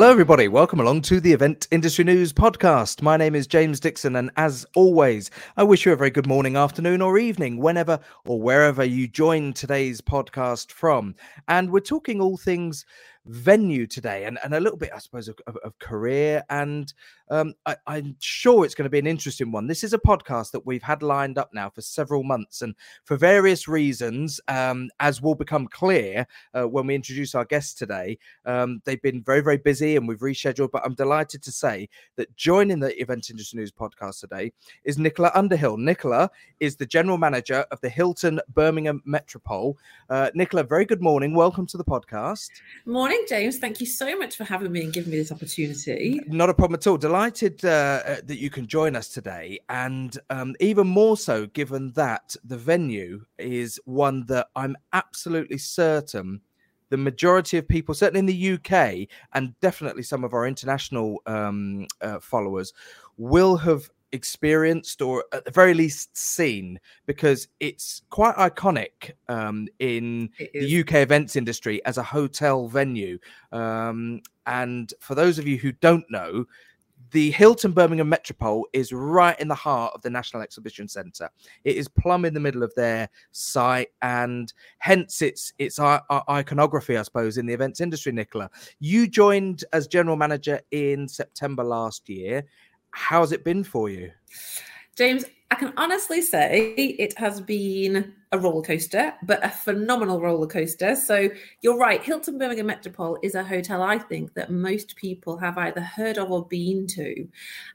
Hello, everybody. Welcome along to the Event Industry News podcast. My name is James Dixon, and as always, I wish you a very good morning, afternoon, or evening, whenever or wherever you join today's podcast from. And we're talking all things venue today and, and a little bit, I suppose, of, of, of career. And um, I, am sure it's going to be an interesting one. This is a podcast that we've had lined up now for several months. And for various reasons, um, as will become clear uh, when we introduce our guests today, um, they've been very, very busy and we've rescheduled. But I'm delighted to say that joining the Event Industry News podcast today is Nicola Underhill. Nicola is the general manager of the Hilton Birmingham Metropole. Uh, Nicola, very good morning. Welcome to the podcast. Morning James. Thank you so much for having me and giving me this opportunity. Not a problem at all. Delighted uh, uh, that you can join us today. And um, even more so, given that the venue is one that I'm absolutely certain the majority of people, certainly in the UK, and definitely some of our international um, uh, followers, will have experienced or at the very least seen because it's quite iconic um, in the UK events industry as a hotel venue. Um, and for those of you who don't know, the Hilton Birmingham Metropole is right in the heart of the National Exhibition Centre. It is plumb in the middle of their site, and hence its its iconography, I suppose, in the events industry. Nicola, you joined as general manager in September last year. How's it been for you? James, I can honestly say it has been a roller coaster, but a phenomenal roller coaster. So you're right. Hilton Birmingham Metropole is a hotel I think that most people have either heard of or been to.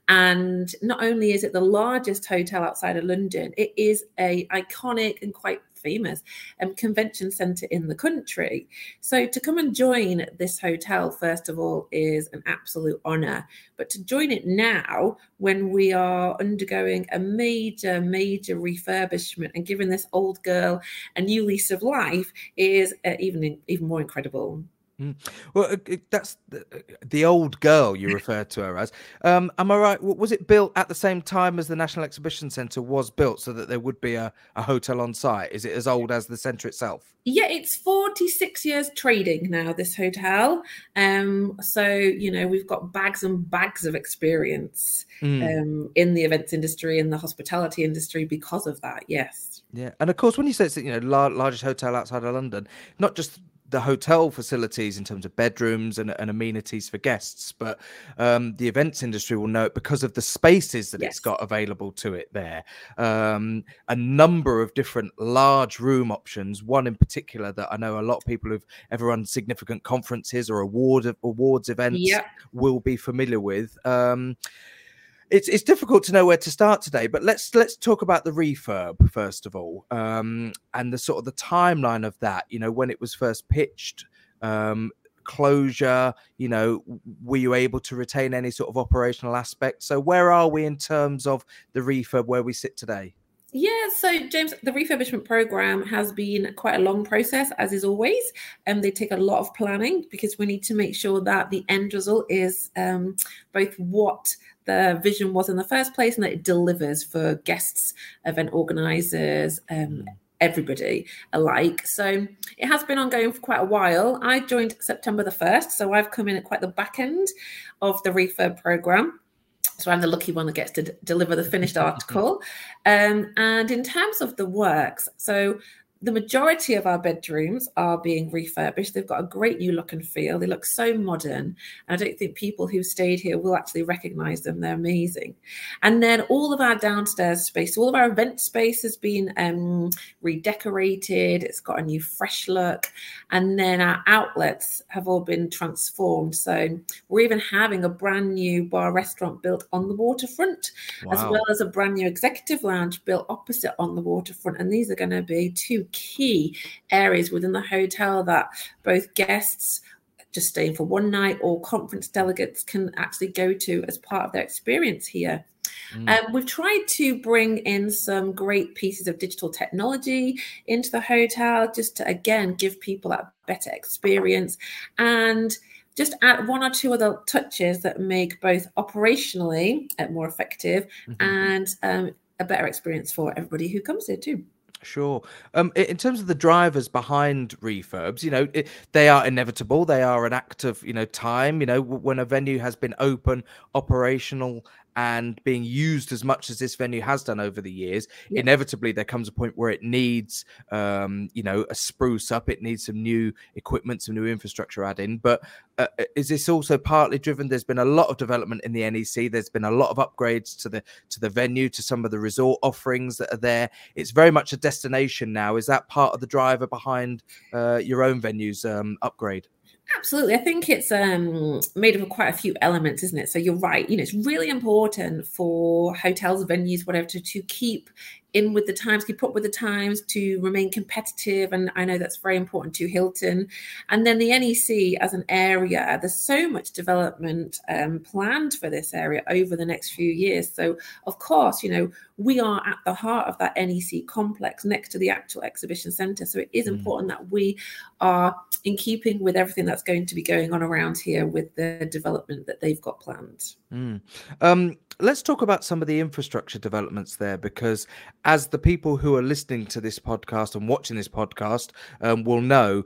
And not only is it the largest hotel outside of London, it is a iconic and quite famous um, convention centre in the country. So to come and join this hotel, first of all, is an absolute honour. But to join it now, when we are undergoing a major, major refurbishment and giving this old girl a new lease of life, is uh, even even more incredible. Mm. Well, that's the, uh, the, old girl you referred to her as. Um, am I right? Was it built at the same time as the National Exhibition Centre was built, so that there would be a, a hotel on site? Is it as old as the centre itself? Yeah, it's 46 years trading now, this hotel. Um, so, you know, we've got bags and bags of experience mm. um, in the events industry and the hospitality industry because of that. Yes. Yeah. And of course, when you say it's, you know, largest hotel outside of London, not just the hotel facilities in terms of bedrooms and, and amenities for guests, but um, the events industry will know it because of the spaces that yes. it's got available to it there. Um, a number of different large room options. One in particular that I know a lot of people who've ever run significant conferences or award awards events yep. will be familiar with. Um, it's it's difficult to know where to start today, but let's let's talk about the refurb first of all, um, and the sort of the timeline of that. You know, when it was first pitched, um, closure. You know, were you able to retain any sort of operational aspect? So where are we in terms of the refurb where we sit today? Yeah, so James, the refurbishment program has been quite a long process, as is always. And they take a lot of planning because we need to make sure that the end result is um, both what the vision was in the first place and that it delivers for guests, event organizers, um, everybody alike. So it has been ongoing for quite a while. I joined September the 1st, so I've come in at quite the back end of the refurb program. So I'm the lucky one that gets to d- deliver the finished article. Um, and in terms of the works, so the majority of our bedrooms are being refurbished. They've got a great new look and feel. They look so modern. And I don't think people who stayed here will actually recognize them. They're amazing. And then all of our downstairs space, all of our event space has been um, redecorated. It's got a new fresh look. And then our outlets have all been transformed. So we're even having a brand new bar restaurant built on the waterfront, wow. as well as a brand new executive lounge built opposite on the waterfront. And these are going to be two key areas within the hotel that both guests just staying for one night or conference delegates can actually go to as part of their experience here. Mm. Um, we've tried to bring in some great pieces of digital technology into the hotel just to again give people that better experience and just add one or two other touches that make both operationally uh, more effective mm-hmm. and um, a better experience for everybody who comes here too. Sure. Um, in terms of the drivers behind refurbs, you know, it, they are inevitable. They are an act of, you know, time. You know, when a venue has been open, operational, and being used as much as this venue has done over the years, yeah. inevitably there comes a point where it needs, um, you know, a spruce up. It needs some new equipment, some new infrastructure added But uh, uh, is this also partly driven? There's been a lot of development in the NEC. There's been a lot of upgrades to the to the venue, to some of the resort offerings that are there. It's very much a destination now. Is that part of the driver behind uh, your own venue's um, upgrade? Absolutely. I think it's um, made of quite a few elements, isn't it? So you're right. You know, it's really important for hotels, venues, whatever, to, to keep in with the times, keep up with the times to remain competitive. And I know that's very important to Hilton. And then the NEC as an area, there's so much development um, planned for this area over the next few years. So, of course, you know, we are at the heart of that NEC complex next to the actual exhibition centre. So it is mm. important that we are in keeping with everything that's going to be going on around here with the development that they've got planned. Mm. Um, let's talk about some of the infrastructure developments there because as the people who are listening to this podcast and watching this podcast um, will know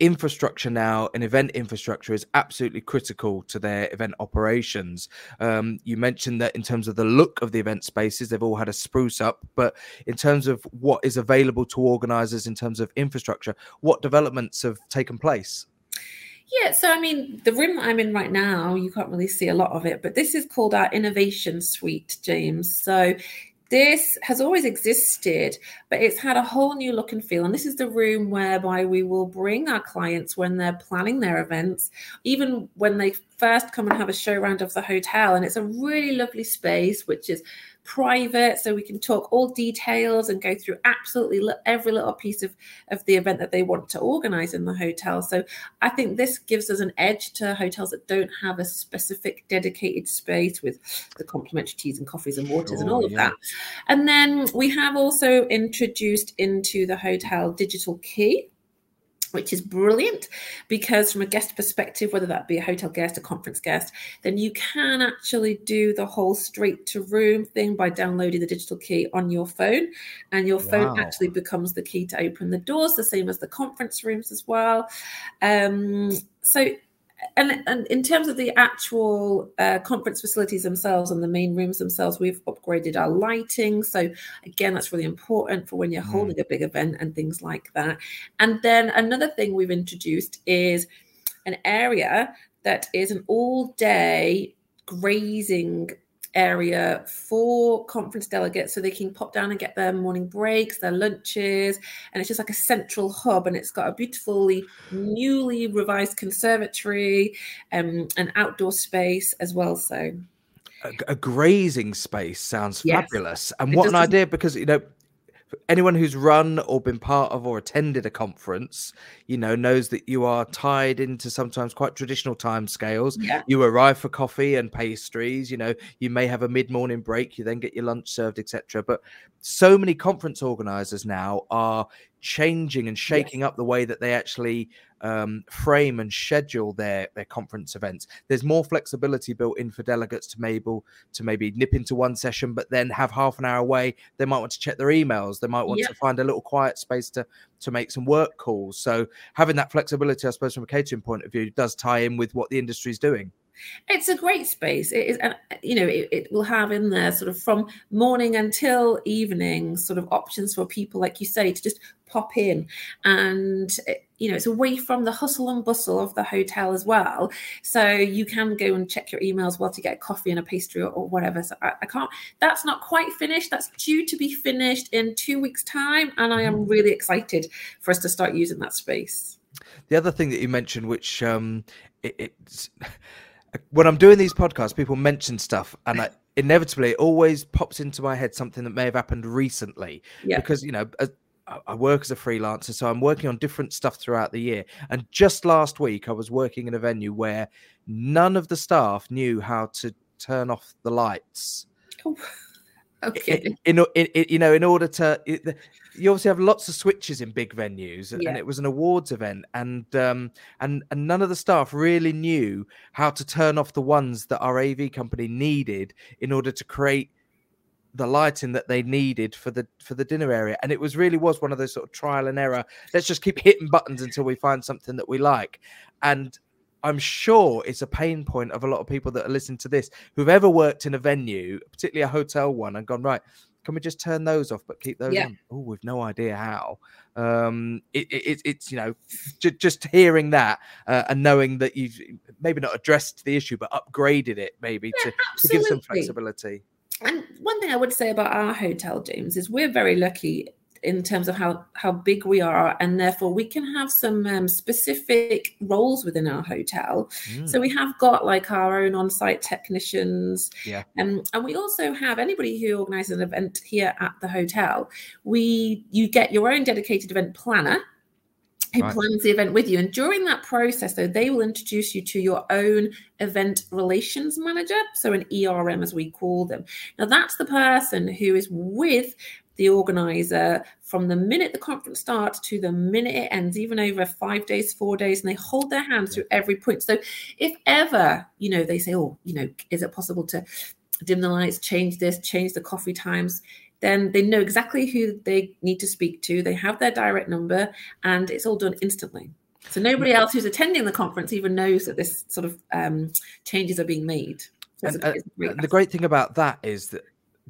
infrastructure now and event infrastructure is absolutely critical to their event operations um, you mentioned that in terms of the look of the event spaces they've all had a spruce up but in terms of what is available to organizers in terms of infrastructure what developments have taken place yeah, so I mean, the room that I'm in right now, you can't really see a lot of it, but this is called our Innovation Suite, James. So this has always existed, but it's had a whole new look and feel. And this is the room whereby we will bring our clients when they're planning their events, even when they first come and have a show round of the hotel. And it's a really lovely space, which is private so we can talk all details and go through absolutely every little piece of, of the event that they want to organize in the hotel. So i think this gives us an edge to hotels that don't have a specific dedicated space with the complimentary teas and coffees and waters sure, and all of yeah. that and then we have also introduced into the hotel digital key which is brilliant because from a guest perspective whether that be a hotel guest a conference guest then you can actually do the whole straight to room thing by downloading the digital key on your phone and your phone wow. actually becomes the key to open the doors the same as the conference rooms as well um, so and, and in terms of the actual uh, conference facilities themselves and the main rooms themselves, we've upgraded our lighting. So again, that's really important for when you're mm. holding a big event and things like that. And then another thing we've introduced is an area that is an all-day grazing area for conference delegates so they can pop down and get their morning breaks, their lunches, and it's just like a central hub. And it's got a beautifully newly revised conservatory, um, an outdoor space as well. So a, a grazing space sounds yes. fabulous. And it what an idea because you know anyone who's run or been part of or attended a conference, you know, knows that you are tied into sometimes quite traditional time scales. Yeah. You arrive for coffee and pastries, you know, you may have a mid-morning break, you then get your lunch served, etc. But so many conference organizers now are changing and shaking yes. up the way that they actually um, frame and schedule their their conference events. There's more flexibility built in for delegates to maybe to maybe nip into one session, but then have half an hour away. They might want to check their emails. They might want to find a little quiet space to to make some work calls. So having that flexibility, I suppose, from a catering point of view, does tie in with what the industry is doing. It's a great space. It is, and you know, it, it, will have in there sort of from morning until evening, sort of options for people, like you say, to just pop in, and you know, it's away from the hustle and bustle of the hotel as well. So you can go and check your emails while to get a coffee and a pastry or, or whatever. So I, I, can't. That's not quite finished. That's due to be finished in two weeks' time, and I am mm-hmm. really excited for us to start using that space. The other thing that you mentioned, which um, it, it's when I'm doing these podcasts, people mention stuff, and I, inevitably it always pops into my head something that may have happened recently. Yeah. Because you know, I work as a freelancer, so I'm working on different stuff throughout the year. And just last week, I was working in a venue where none of the staff knew how to turn off the lights. Oh. Okay. In, in, in, you know, in order to, you obviously have lots of switches in big venues, yeah. and it was an awards event, and um, and and none of the staff really knew how to turn off the ones that our AV company needed in order to create the lighting that they needed for the for the dinner area and it was really was one of those sort of trial and error let's just keep hitting buttons until we find something that we like and i'm sure it's a pain point of a lot of people that are listening to this who've ever worked in a venue particularly a hotel one and gone right can we just turn those off but keep those yeah. on oh we've no idea how. Um it, it, it's you know j- just hearing that uh, and knowing that you've maybe not addressed the issue but upgraded it maybe yeah, to, to give some flexibility. And one thing I would say about our hotel, James, is we're very lucky in terms of how how big we are and therefore we can have some um, specific roles within our hotel mm. so we have got like our own on-site technicians yeah um, and we also have anybody who organizes an event here at the hotel we you get your own dedicated event planner who right. plans the event with you. And during that process, though, they will introduce you to your own event relations manager, so an ERM as we call them. Now, that's the person who is with the organizer from the minute the conference starts to the minute it ends, even over five days, four days, and they hold their hands through every point. So if ever, you know, they say, oh, you know, is it possible to dim the lights, change this, change the coffee times? then they know exactly who they need to speak to. They have their direct number, and it's all done instantly. So nobody else who's attending the conference even knows that this sort of um, changes are being made. So and, uh, the great thing about that is that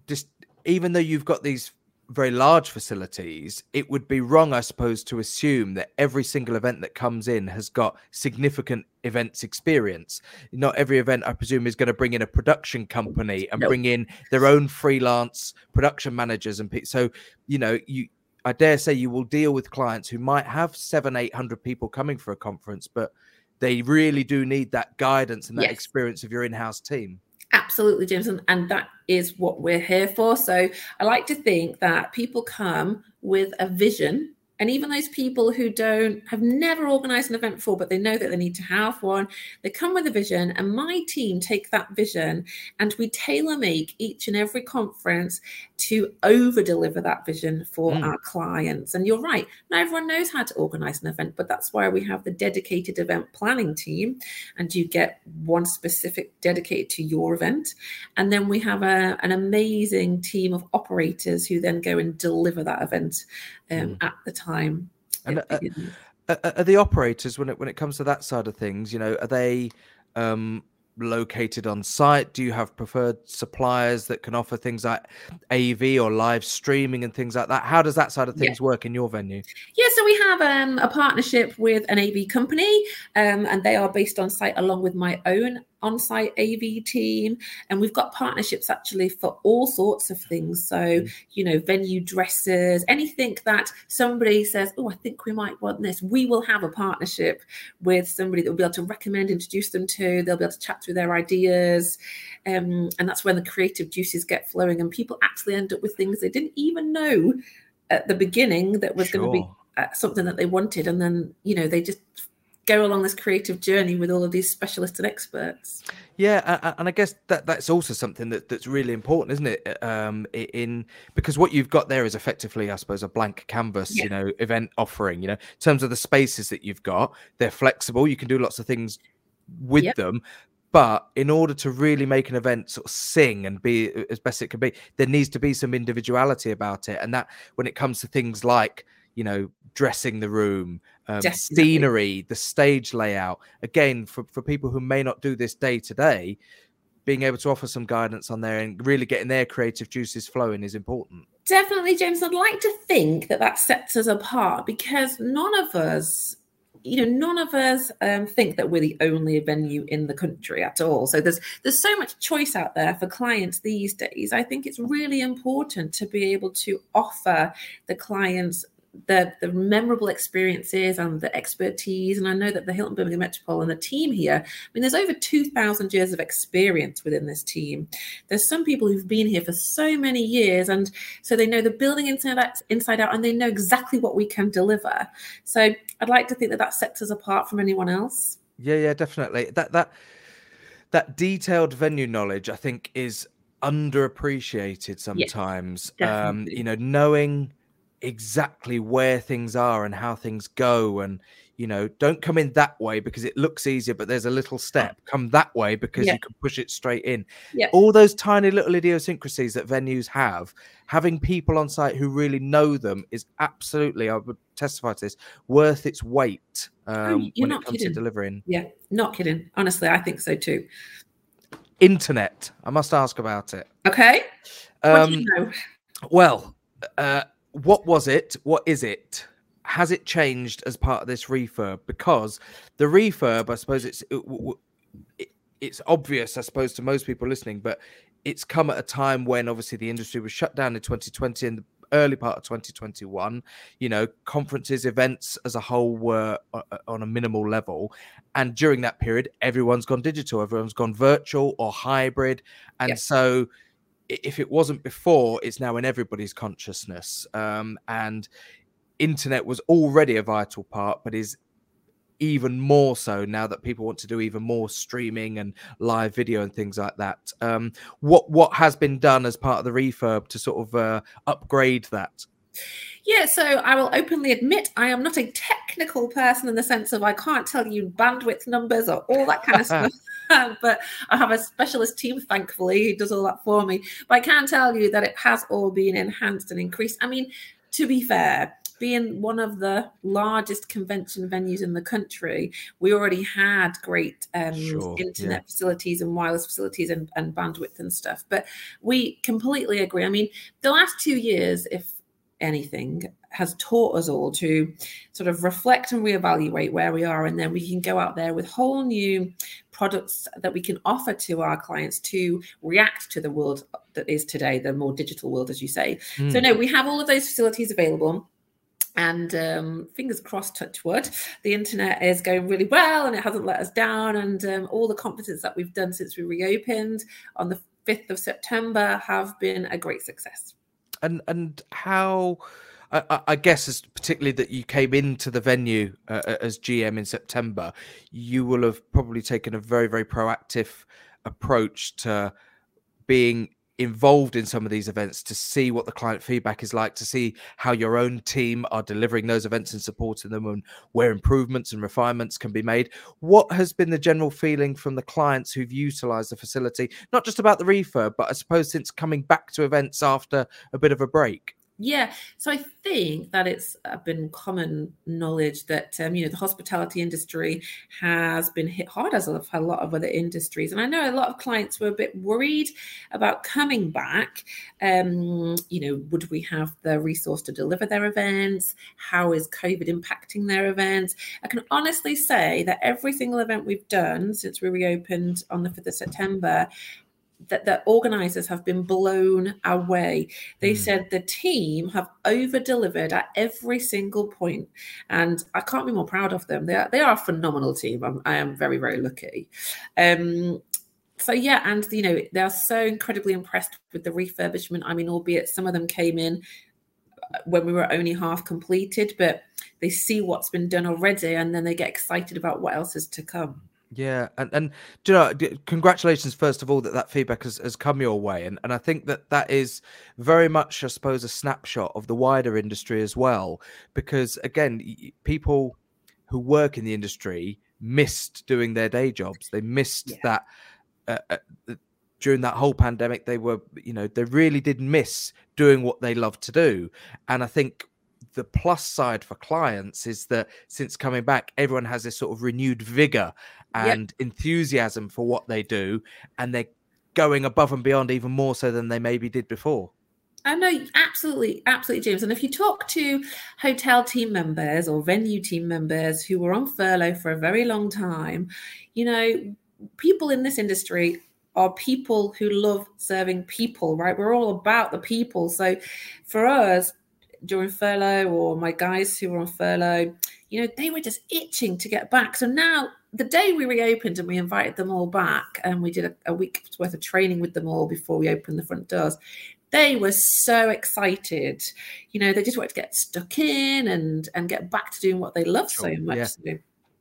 just even though you've got these very large facilities, it would be wrong, I suppose, to assume that every single event that comes in has got significant events experience. Not every event, I presume, is going to bring in a production company and bring in their own freelance production managers and so you know you. I dare say you will deal with clients who might have seven, eight hundred people coming for a conference, but they really do need that guidance and that yes. experience of your in-house team. Absolutely, Jameson. And that is what we're here for. So I like to think that people come with a vision and even those people who don't have never organized an event before, but they know that they need to have one, they come with a vision, and my team take that vision and we tailor make each and every conference to over deliver that vision for mm. our clients. And you're right, not everyone knows how to organize an event, but that's why we have the dedicated event planning team, and you get one specific dedicated to your event. And then we have a, an amazing team of operators who then go and deliver that event um, mm. at the time. And uh, uh, are the operators when it when it comes to that side of things? You know, are they um, located on site? Do you have preferred suppliers that can offer things like AV or live streaming and things like that? How does that side of things yeah. work in your venue? Yeah, so we have um, a partnership with an AV company, um, and they are based on site along with my own on-site AV team, and we've got partnerships actually for all sorts of things. So, mm. you know, venue dresses, anything that somebody says, "Oh, I think we might want this," we will have a partnership with somebody that will be able to recommend, introduce them to. They'll be able to chat through their ideas, um, and that's when the creative juices get flowing, and people actually end up with things they didn't even know at the beginning that was sure. going to be uh, something that they wanted, and then you know they just go along this creative journey with all of these specialists and experts. Yeah, and I guess that that's also something that, that's really important, isn't it? Um, in because what you've got there is effectively, I suppose, a blank canvas. Yeah. You know, event offering. You know, in terms of the spaces that you've got, they're flexible. You can do lots of things with yep. them. But in order to really make an event sort of sing and be as best it can be, there needs to be some individuality about it. And that when it comes to things like you know, dressing the room, um, scenery, the stage layout. Again, for, for people who may not do this day to day, being able to offer some guidance on there and really getting their creative juices flowing is important. Definitely, James. I'd like to think that that sets us apart because none of us you know none of us um, think that we're the only venue in the country at all so there's there's so much choice out there for clients these days i think it's really important to be able to offer the clients the the memorable experiences and the expertise. And I know that the Hilton Birmingham Metropole and the team here, I mean, there's over 2,000 years of experience within this team. There's some people who've been here for so many years, and so they know the building inside out, inside out and they know exactly what we can deliver. So I'd like to think that that sets us apart from anyone else. Yeah, yeah, definitely. That that that detailed venue knowledge, I think, is underappreciated sometimes. Yes, um, you know, knowing exactly where things are and how things go and you know don't come in that way because it looks easier but there's a little step come that way because Yeah. you can push it straight in Yeah. all those tiny little idiosyncrasies that venues have having people on site who really know them is absolutely i would testify to this worth its weight um, you're when not it comes kidding. to delivering Yeah, not kidding. Honestly, I think so too. internet i must ask about it Okay. Um, you know? Well, uh, what was it? What is it? Has it changed as part of this refurb? Because the refurb, I suppose it's it, it, it's obvious, I suppose, to most people listening, but it's come at a time when obviously the industry was shut down in 2020 and the early part of 2021. You know, conferences, events as a whole were o- o- on a minimal level, and during that period, everyone's gone digital, everyone's gone virtual or hybrid, and so if it wasn't before, it's now in everybody's consciousness. Um, and internet was already a vital part, but is even more so now that people want to do even more streaming and live video and things like that. Um, what what has been done as part of the refurb to sort of uh, upgrade that? Yeah, so I will openly admit I am not a technical person in the sense of I can't tell you bandwidth numbers or all that kind of stuff. but I have a specialist team, thankfully, who does all that for me. But I can tell you that it has all been enhanced and increased. I mean, to be fair, being one of the largest convention venues in the country, we already had great um, Sure, internet yeah. facilities and wireless facilities and, and bandwidth and stuff. But we completely agree. I mean, the last two years, if anything, has taught us all to sort of reflect and reevaluate where we are, and then we can go out there with whole new products that we can offer to our clients to react to the world that is today, the more digital world, as you say. So, Mm. no, we have all of those facilities available. And um, fingers crossed, touch wood, the internet is going really well and it hasn't let us down. And um, all the conferences that we've done since we reopened on the 5th of September have been a great success. And and how I, I- guess as particularly that you came into the venue uh, uh, as GM in September, you will have probably taken a very very proactive approach to being involved in some of these events to see what the client feedback is like to see how your own team are delivering those events and supporting them and where improvements and refinements can be made. What has been the general feeling from the clients who've utilized the facility? Not just about the refurb but i suppose since coming back to events after a bit of a break Yeah, so I think that it's been common knowledge that um, you know the hospitality industry has been hit hard as a, a lot of other industries, and I know a lot of clients were a bit worried about coming back. Um, you know, would we have the resource to deliver their events? How is COVID impacting their events? I can honestly say that every single event we've done since we reopened on the fifth of September. That the organizers have been blown away they Mm. said the team have over delivered at every single point, and I can't be more proud of them. They are they are a phenomenal team. I'm, I am very very lucky. Um, so yeah, and you know they are so incredibly impressed with the refurbishment. I mean, albeit some of them came in uh, when we were only half completed, but they see what's been done already, and then they get excited about what else is to come. Yeah, and and do you know, congratulations first of all that that feedback has, has come your way, and and I think that that is very much, I suppose, a snapshot of the wider industry as well, because again, people who work in the industry missed doing their day jobs. They missed Yeah. that uh, uh, during that whole pandemic. They were, you know, they really did miss doing what they love to do, and I think the plus side for clients is that since coming back, everyone has this sort of renewed vigor Yep. and enthusiasm for what they do, and they're going above and beyond even more so than they maybe did before. I know, absolutely, absolutely, James. And if you talk to hotel team members or venue team members who were on furlough for a very long time, you know, people in this industry are people who love serving people, right? We're all about the people. So for us, during furlough or my guys who were on furlough, you know, they were just itching to get back. So now, the day we reopened and we invited them all back, and we did a, a week's worth of training with them all before we opened the front doors, they were so excited. You know, they just wanted to get stuck in and and get back to doing what they love so much. yeah. So,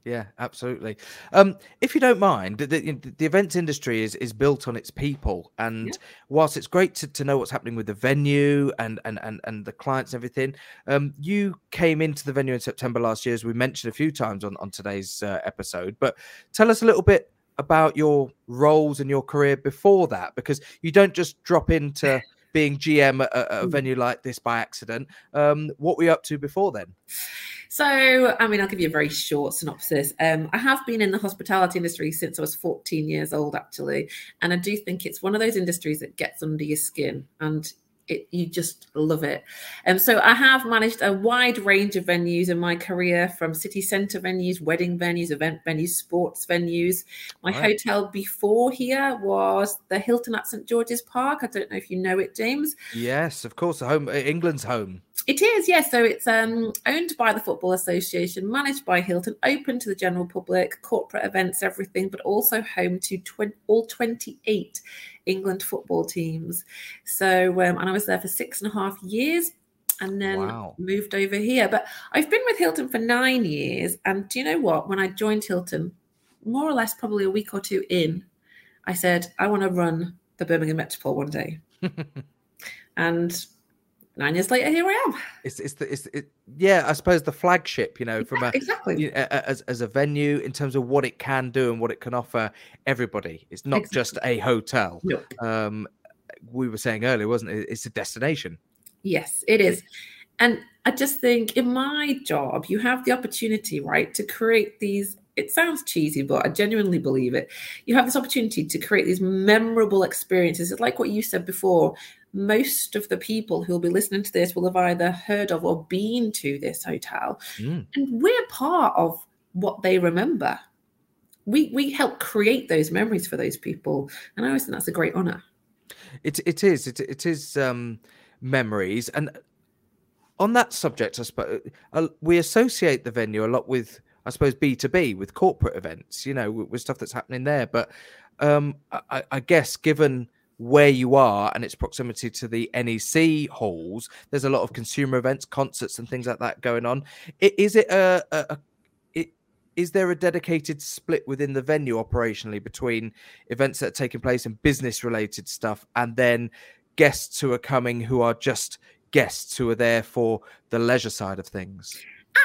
Yeah, absolutely. Um, if you don't mind, the, the, events industry is is built on its people, and yeah. whilst it's great to, to know what's happening with the venue and and and, and the clients and everything, um, you came into the venue in September last year, as we mentioned a few times on on today's uh, episode. But tell us a little bit about your roles and your career before that, because you don't just drop into being GM at a, a hmm. venue like this by accident. Um, what were you up to before then? So, I mean, I'll give you a very short synopsis. Um, I have been in the hospitality industry since I was 14 years old, actually. And I do think it's one of those industries that gets under your skin. And it, you just love it. And um, so I have managed a wide range of venues in my career from city centre venues, wedding venues, event venues, sports venues. My right. hotel before here was the Hilton at St George's Park. I don't know if you know it, James. Yes, of course. Home England's home. It is, yes. So it's um, owned by the Football Association, managed by Hilton, open to the general public, corporate events, everything, but also home to tw- all 28 England football teams. So, um, and I was there for six and a half years and then wow. moved over here. But I've been with Hilton for nine years. And do you know what? When I joined Hilton, more or less probably a week or two in, I said, I want to run the Birmingham Metropole one day. and nine years later, here I am. It's it's the it's it, yeah, I suppose the flagship, you know, from a exactly you know, as as a venue in terms of what it can do and what it can offer everybody. It's not exactly. just a hotel. Nope. Um, we were saying earlier, wasn't it? It's a destination. Yes, it is. And I just think in my job, you have the opportunity, right, to create these it sounds cheesy, but I genuinely believe it. You have this opportunity to create these memorable experiences. It's like what you said before. Most of the people who will be listening to this will have either heard of or been to this hotel. Mm. And we're part of what they remember. We we help create those memories for those people. And I always think that's a great honor. It it is. It it is um memories. And on that subject, I suppose uh, we associate the venue a lot with I suppose B two B with corporate events, you know, with, with stuff that's happening there. But um, I, I, guess given where you are and its proximity to the NEC halls, there's a lot of consumer events, concerts, and things like that going on. Is it a, a, a there a dedicated split within the venue operationally between events that are taking place and business related stuff, and then guests who are coming who are just guests who are there for the leisure side of things?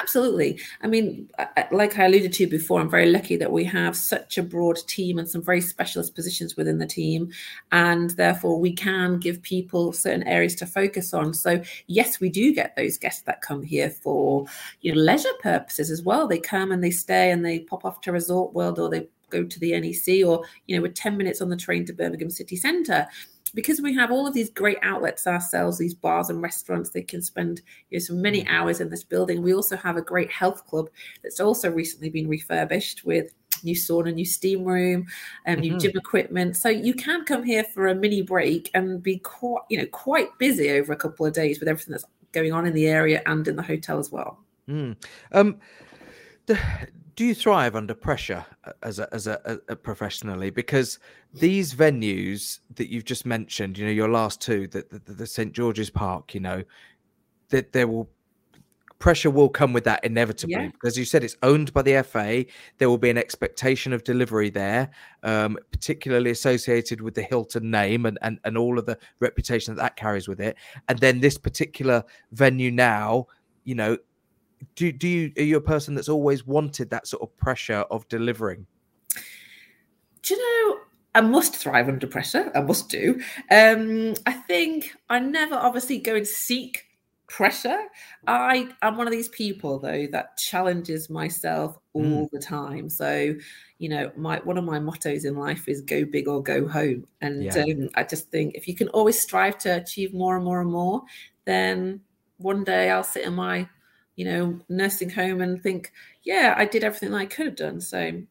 Absolutely. I mean, like I alluded to before, I'm very lucky that we have such a broad team and some very specialist positions within the team. And therefore, we can give people certain areas to focus on. So, yes, we do get those guests that come here for you know leisure purposes as well. They come and they stay and they pop off to Resort World or they go to the NEC or, you know, we're 10 minutes on the train to Birmingham City Centre because we have all of these great outlets ourselves, these bars and restaurants, they can spend you know, so many mm. hours in this building. We also have a great health club that's also recently been refurbished with new sauna, new steam room, and um, new mm-hmm. gym equipment. So you can come here for a mini break and be quite, you know, quite busy over a couple of days with everything that's going on in the area and in the hotel as well. Mm. Um, the, do you thrive under pressure uh, as a, as a, a, professionally? Because these venues that you've just mentioned you know your last two the, the, the st george's park you know that there will pressure will come with that inevitably. Yeah. because you said it's owned by the fa there will be an expectation of delivery there um, particularly associated with the hilton name and, and and all of the reputation that that carries with it. And then this particular venue now you know do do you are you a person that's always wanted that sort of pressure of delivering? Do you know? I must thrive under pressure. I must do. Um, I think I never obviously go and seek pressure. I am one of these people though that challenges myself all mm. the time. So, you know, my one of my mottos in life is go big or go home. And yeah. um, I just think if you can always strive to achieve more and more and more, then one day I'll sit in my you know, nursing home and think, yeah, I did everything I could have done. So,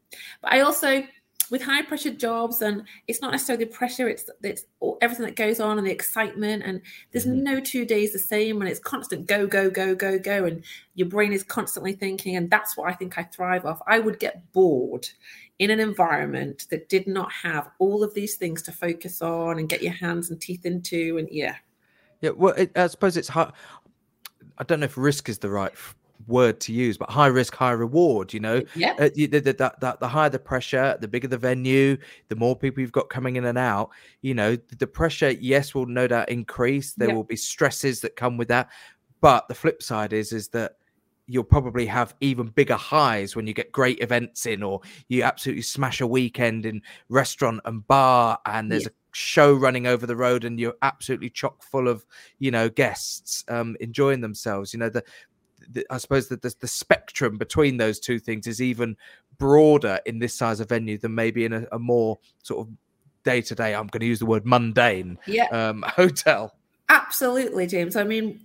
but I also, with high pressure jobs, and it's not necessarily the pressure, it's it's all, everything that goes on and the excitement, and there's mm-hmm. no two days the same, and it's constant go go go go go, and your brain is constantly thinking, and that's what I think I thrive off. I would get bored in an environment that did not have all of these things to focus on and get your hands and teeth into, and yeah. Yeah, well, it, I suppose it's hard. I don't know if risk is the right word to use, but high risk, high reward. You know, yeah. Uh, the, the, the, the, higher the pressure, the bigger the venue, the more people you've got coming in and out. You know, the, pressure, yes, will no doubt increase. There will be stresses that come with that, but the flip side is is that you'll probably have even bigger highs when you get great events in or you absolutely smash a weekend in restaurant and bar and there's yeah. a show running over the road and you're absolutely chock full of you know guests um enjoying themselves you know the, the i suppose that the, the spectrum between those two things is even broader in this size of venue than maybe in a, a more sort of day to day i'm going to use the word mundane yeah. um hotel Absolutely, James. I mean,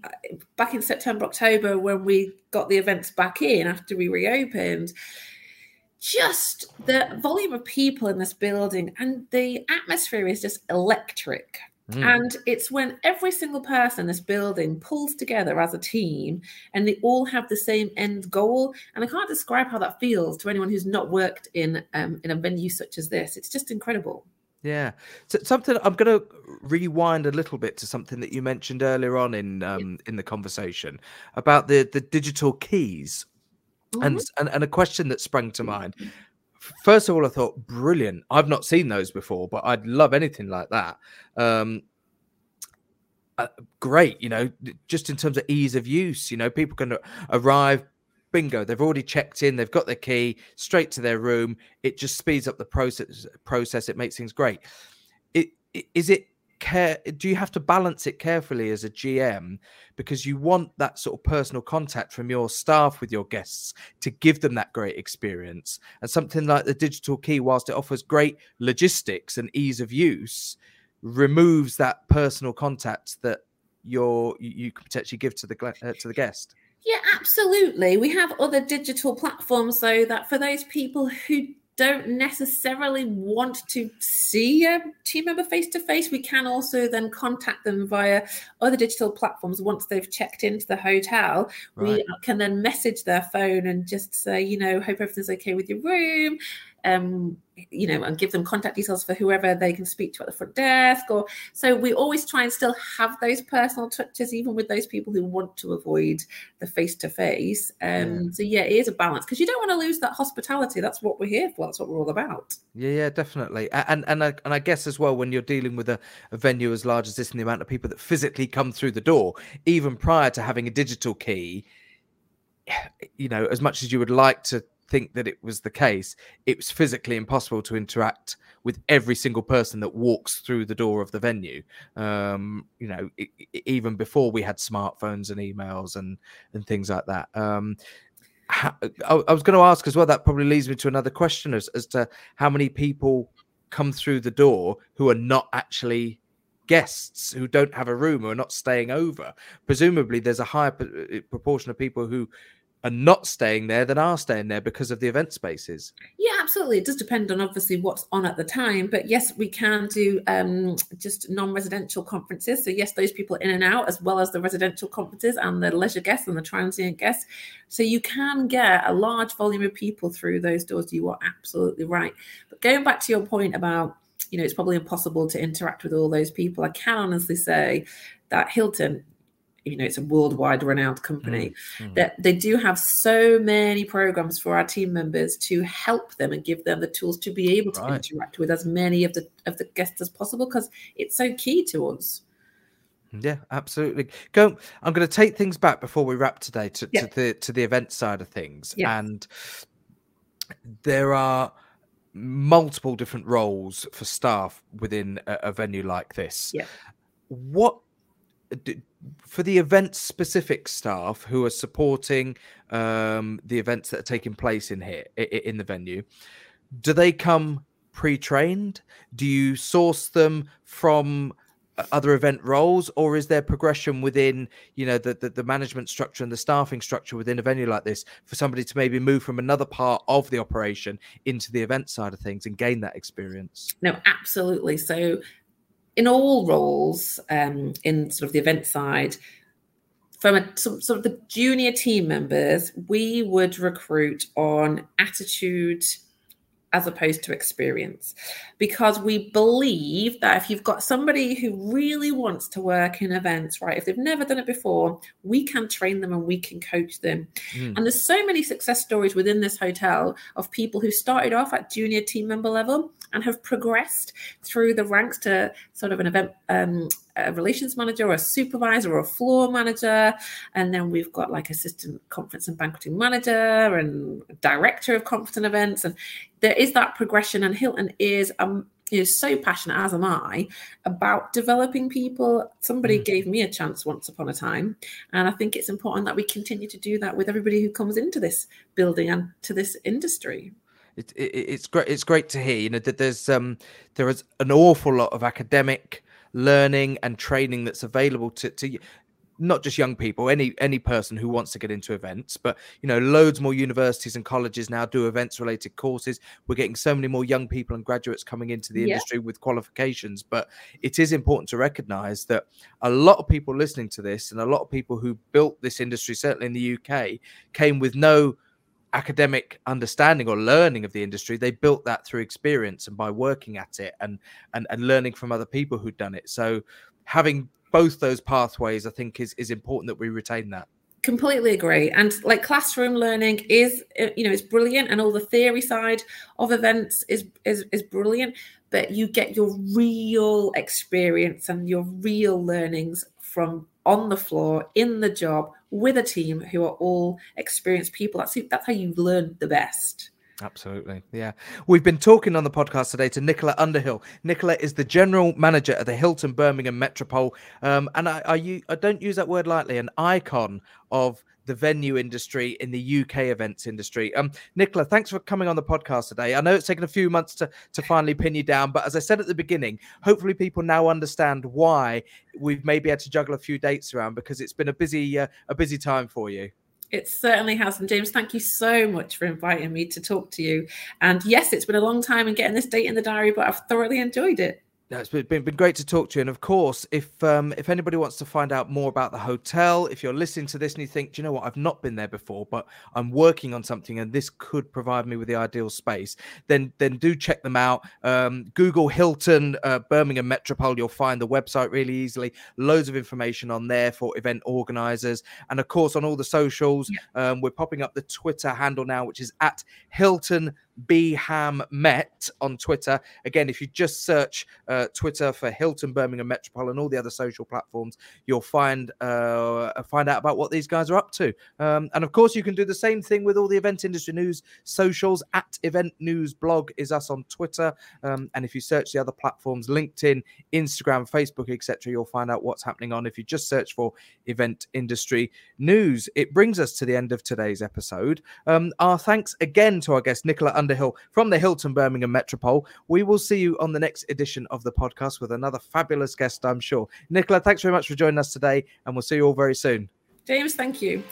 back in September, October, when we got the events back in after we reopened, just the volume of people in this building and the atmosphere is just electric. Mm. And it's when every single person in this building pulls together as a team and they all have the same end goal. And I can't describe how that feels to anyone who's not worked in um, in a venue such as this. It's just incredible. Yeah. So something I'm going to rewind a little bit to something that you mentioned earlier on in um, in the conversation about the the digital keys, mm-hmm. and, and and a question that sprang to mind. First of all, I thought brilliant. I've not seen those before, but I'd love anything like that. Um, uh, great, you know, just in terms of ease of use. You know, people can arrive, bingo they've already checked in they've got their key straight to their room. It just speeds up the process process it makes things great. It, it is it care do you have to balance it carefully as a gm because you want that sort of personal contact from your staff with your guests to give them that great experience. And something like the digital key whilst it offers great logistics and ease of use removes that personal contact that you're you can potentially give to the uh, to the guest yeah, absolutely. We have other digital platforms, though, that for those people who don't necessarily want to see a team member face to face, we can also then contact them via other digital platforms once they've checked into the hotel. Right. We can then message their phone and just say, you know, hope everything's okay with your room um, you know, and give them contact details for whoever they can speak to at the front desk. Or so we always try and still have those personal touches, even with those people who want to avoid the face to face. So yeah, it is a balance because you don't want to lose that hospitality. That's what we're here for. That's what we're all about. Yeah, yeah, definitely. And and I, and I guess as well when you're dealing with a, a venue as large as this and the amount of people that physically come through the door, even prior to having a digital key you know, as much as you would like to think that it was the case, it was physically impossible to interact with every single person that walks through the door of the venue. Um, you know, it, it, even before we had smartphones and emails and and things like that. Um, I, I was going to ask as well. That probably leads me to another question as, as to how many people come through the door who are not actually guests who don't have a room or are not staying over. Presumably, there's a higher proportion of people who are not staying there than are staying there because of the event spaces. Yeah, absolutely. It does depend on obviously what's on at the time, but yes, we can do um, just non-residential conferences. So yes, those people in and out, as well as the residential conferences and the leisure guests and the transient guests. So you can get a large volume of people through those doors. You are absolutely right. But going back to your point about you know, it's probably impossible to interact with all those people. I can honestly say that Hilton you know it's a worldwide renowned company mm, mm. that they do have so many programs for our team members to help them and give them the tools to be able to right. interact with as many of the of the guests as possible because it's so key to us yeah absolutely go i'm going to take things back before we wrap today to, yeah. to the to the event side of things yeah. and there are multiple different roles for staff within a, a venue like this yeah what for the event specific staff who are supporting um, the events that are taking place in here in the venue do they come pre-trained? Do you source them from uh, other event roles or is there progression within you know the, the, the management structure and the staffing structure within a venue like this for somebody to maybe move from another part of the operation into the event side of things and gain that experience? No absolutely. So in all roles um, in sort of the event side, from a, sort of the junior team members, we would recruit on attitude as opposed to experience because we believe that if you've got somebody who really wants to work in events right if they've never done it before we can train them and we can coach them mm. and there's so many success stories within this hotel of people who started off at junior team member level and have progressed through the ranks to sort of an event um, a relations manager or a supervisor or a floor manager. And then we've got like assistant conference and banqueting manager and director of conference and events. And there is that progression and hilton is um is so passionate as am i about developing people. Somebody mm. gave me a chance once upon a time and i think it's important that we continue to do that with everybody who comes into this building and to this industry. It, it, it's great it's great to hear you know that there's um there is an awful lot of academic learning and training that's available to, to not just young people any any person who wants to get into events but you know loads more universities and colleges now do events related courses we're getting so many more young people and graduates coming into the yeah. industry with qualifications but it is important to recognize that a lot of people listening to this and a lot of people who built this industry certainly in the UK came with no academic understanding or learning of the industry they built that through experience and by working at it and and, and learning from other people who'd done it. So having both those pathways i think is is important that we retain that. Completely agree. And like classroom learning is uh, you know it's brilliant and all the theory side of events is is, is brilliant but you get your real experience and your real learnings from on the floor in the job with a team who are all experienced people. That's that's how you learn the best. Absolutely. Yeah. We've been talking on the podcast today to Nicola Underhill. Nicola is the general manager at the Hilton Birmingham Metropole. Um, and I, I, I don't use that word lightly, an icon of the venue industry in the UK events industry. Um, Nicola, thanks for coming on the podcast today. I know it's taken a few months to, to finally pin you down, but as I said at the beginning, hopefully people now understand why we've maybe had to juggle a few dates around because it's been a busy uh, a busy time for you. It certainly has. And James, thank you so much for inviting me to talk to you. And yes, it's been a long time in getting this date in the diary, but I've thoroughly enjoyed it. No, it's been, been great to talk to you. And of course, if um, if anybody wants to find out more about the hotel, if you're listening to this and you think, do you know what, I've not been there before, but I'm working on something and this could provide me with the ideal space, then then do check them out. Um, Google Hilton uh, Birmingham Metropole, you'll find the website really easily. Loads of information on there for event organizers, and of course on all the socials. Yeah. Um, we're popping up the Twitter handle now, which is at Hilton Beham Met on Twitter. Again, if you just search uh, Twitter for Hilton Birmingham Metropole and all the other social platforms, you'll find uh, find out about what these guys are up to. Um, and of course, you can do the same thing with all the event industry news socials. At Event News Blog is us on Twitter, um, and if you search the other platforms, LinkedIn, Instagram, Facebook, etc., you'll find out what's happening on. If you just search for Event Industry News, it brings us to the end of today's episode. Um, our thanks again to our guest Nicola Underhill from the Hilton Birmingham Metropole. We will see you on the next edition of the podcast with another fabulous guest, I'm sure. Nicola, thanks very much for joining us today, and we'll see you all very soon. James, thank you.